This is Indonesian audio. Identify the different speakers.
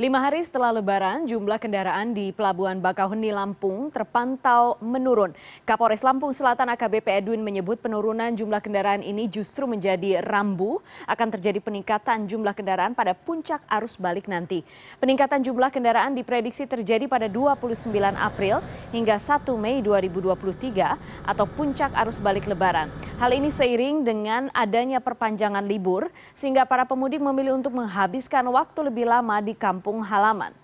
Speaker 1: Lima hari setelah Lebaran, jumlah kendaraan di Pelabuhan Bakauheni Lampung terpantau menurun. Kapolres Lampung Selatan AKBP Edwin menyebut penurunan jumlah kendaraan ini justru menjadi rambu akan terjadi peningkatan jumlah kendaraan pada puncak arus balik nanti. Peningkatan jumlah kendaraan diprediksi terjadi pada 29 April hingga 1 Mei 2023 atau puncak arus balik Lebaran. Hal ini seiring dengan adanya perpanjangan libur sehingga para pemudik memilih untuk menghabiskan waktu lebih lama di kampung halaman.